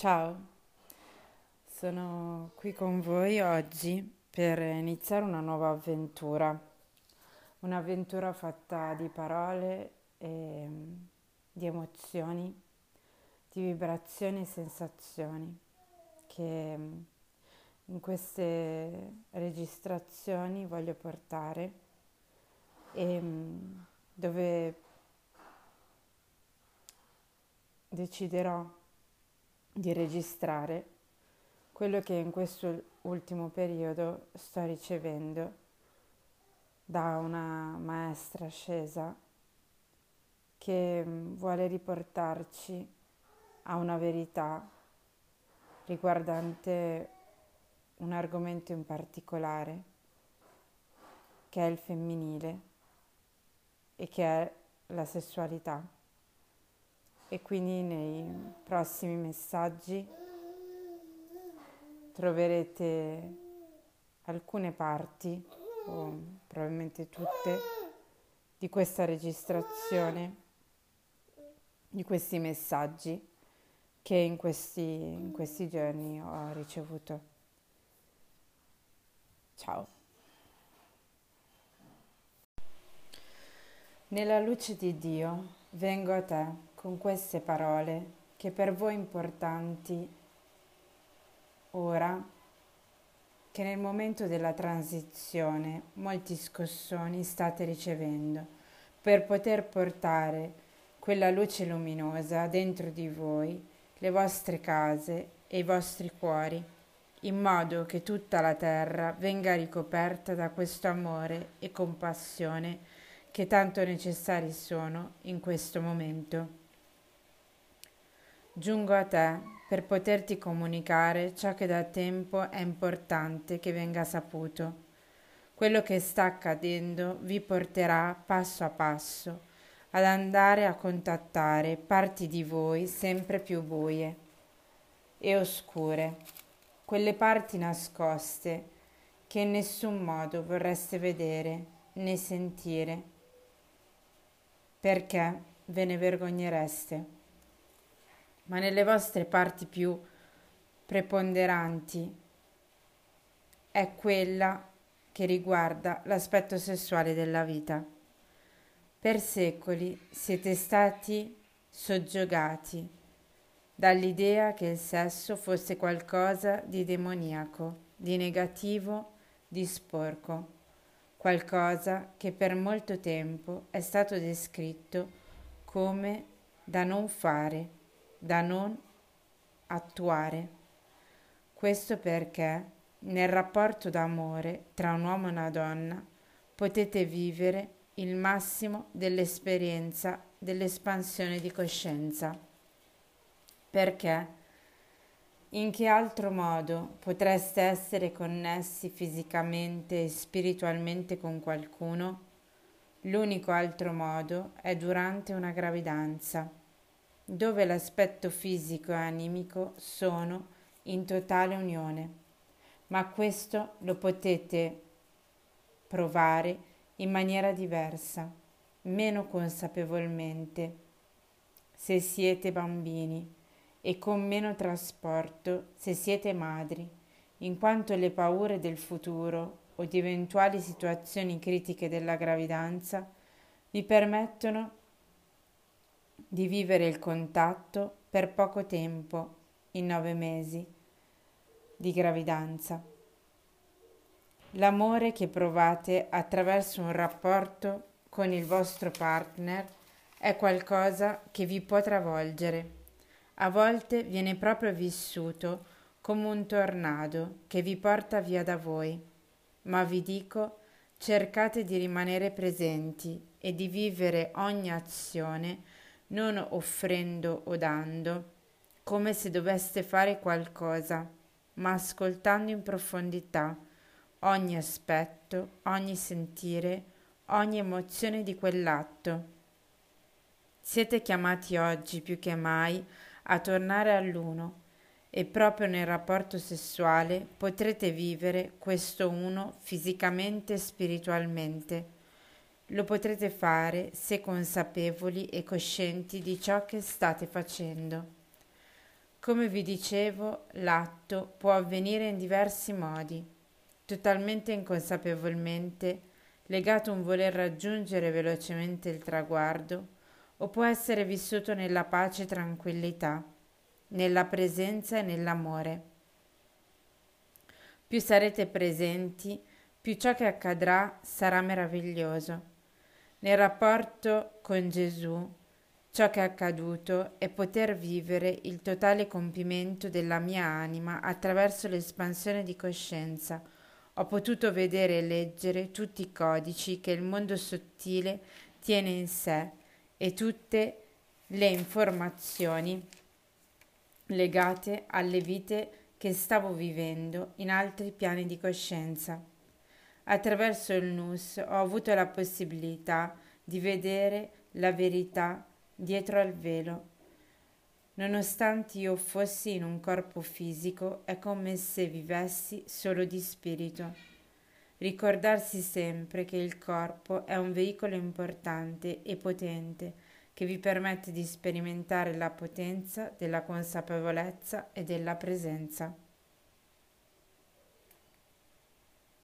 Ciao, sono qui con voi oggi per iniziare una nuova avventura, un'avventura fatta di parole e di emozioni, di vibrazioni e sensazioni che in queste registrazioni voglio portare e dove deciderò di registrare quello che in questo ultimo periodo sto ricevendo da una maestra scesa che mm, vuole riportarci a una verità riguardante un argomento in particolare che è il femminile e che è la sessualità e quindi nei prossimi messaggi troverete alcune parti o probabilmente tutte di questa registrazione di questi messaggi che in questi, in questi giorni ho ricevuto. Ciao. Nella luce di Dio vengo a te con queste parole che per voi importanti ora che nel momento della transizione molti scossoni state ricevendo per poter portare quella luce luminosa dentro di voi, le vostre case e i vostri cuori, in modo che tutta la terra venga ricoperta da questo amore e compassione che tanto necessari sono in questo momento. Giungo a te per poterti comunicare ciò che da tempo è importante che venga saputo. Quello che sta accadendo vi porterà passo a passo ad andare a contattare parti di voi sempre più buie e oscure, quelle parti nascoste che in nessun modo vorreste vedere né sentire, perché ve ne vergognereste ma nelle vostre parti più preponderanti è quella che riguarda l'aspetto sessuale della vita. Per secoli siete stati soggiogati dall'idea che il sesso fosse qualcosa di demoniaco, di negativo, di sporco, qualcosa che per molto tempo è stato descritto come da non fare da non attuare. Questo perché nel rapporto d'amore tra un uomo e una donna potete vivere il massimo dell'esperienza dell'espansione di coscienza. Perché in che altro modo potreste essere connessi fisicamente e spiritualmente con qualcuno? L'unico altro modo è durante una gravidanza dove l'aspetto fisico e animico sono in totale unione, ma questo lo potete provare in maniera diversa, meno consapevolmente, se siete bambini e con meno trasporto se siete madri, in quanto le paure del futuro o di eventuali situazioni critiche della gravidanza vi permettono di vivere il contatto per poco tempo, in nove mesi di gravidanza. L'amore che provate attraverso un rapporto con il vostro partner è qualcosa che vi può travolgere. A volte viene proprio vissuto come un tornado che vi porta via da voi. Ma vi dico, cercate di rimanere presenti e di vivere ogni azione non offrendo o dando, come se doveste fare qualcosa, ma ascoltando in profondità ogni aspetto, ogni sentire, ogni emozione di quell'atto. Siete chiamati oggi più che mai a tornare all'uno e proprio nel rapporto sessuale potrete vivere questo uno fisicamente e spiritualmente lo potrete fare se consapevoli e coscienti di ciò che state facendo. Come vi dicevo, l'atto può avvenire in diversi modi, totalmente inconsapevolmente, legato a un voler raggiungere velocemente il traguardo, o può essere vissuto nella pace e tranquillità, nella presenza e nell'amore. Più sarete presenti, più ciò che accadrà sarà meraviglioso. Nel rapporto con Gesù, ciò che è accaduto è poter vivere il totale compimento della mia anima attraverso l'espansione di coscienza. Ho potuto vedere e leggere tutti i codici che il mondo sottile tiene in sé e tutte le informazioni legate alle vite che stavo vivendo in altri piani di coscienza. Attraverso il NUS ho avuto la possibilità di vedere la verità dietro al velo. Nonostante io fossi in un corpo fisico, è come se vivessi solo di spirito. Ricordarsi sempre che il corpo è un veicolo importante e potente che vi permette di sperimentare la potenza della consapevolezza e della presenza.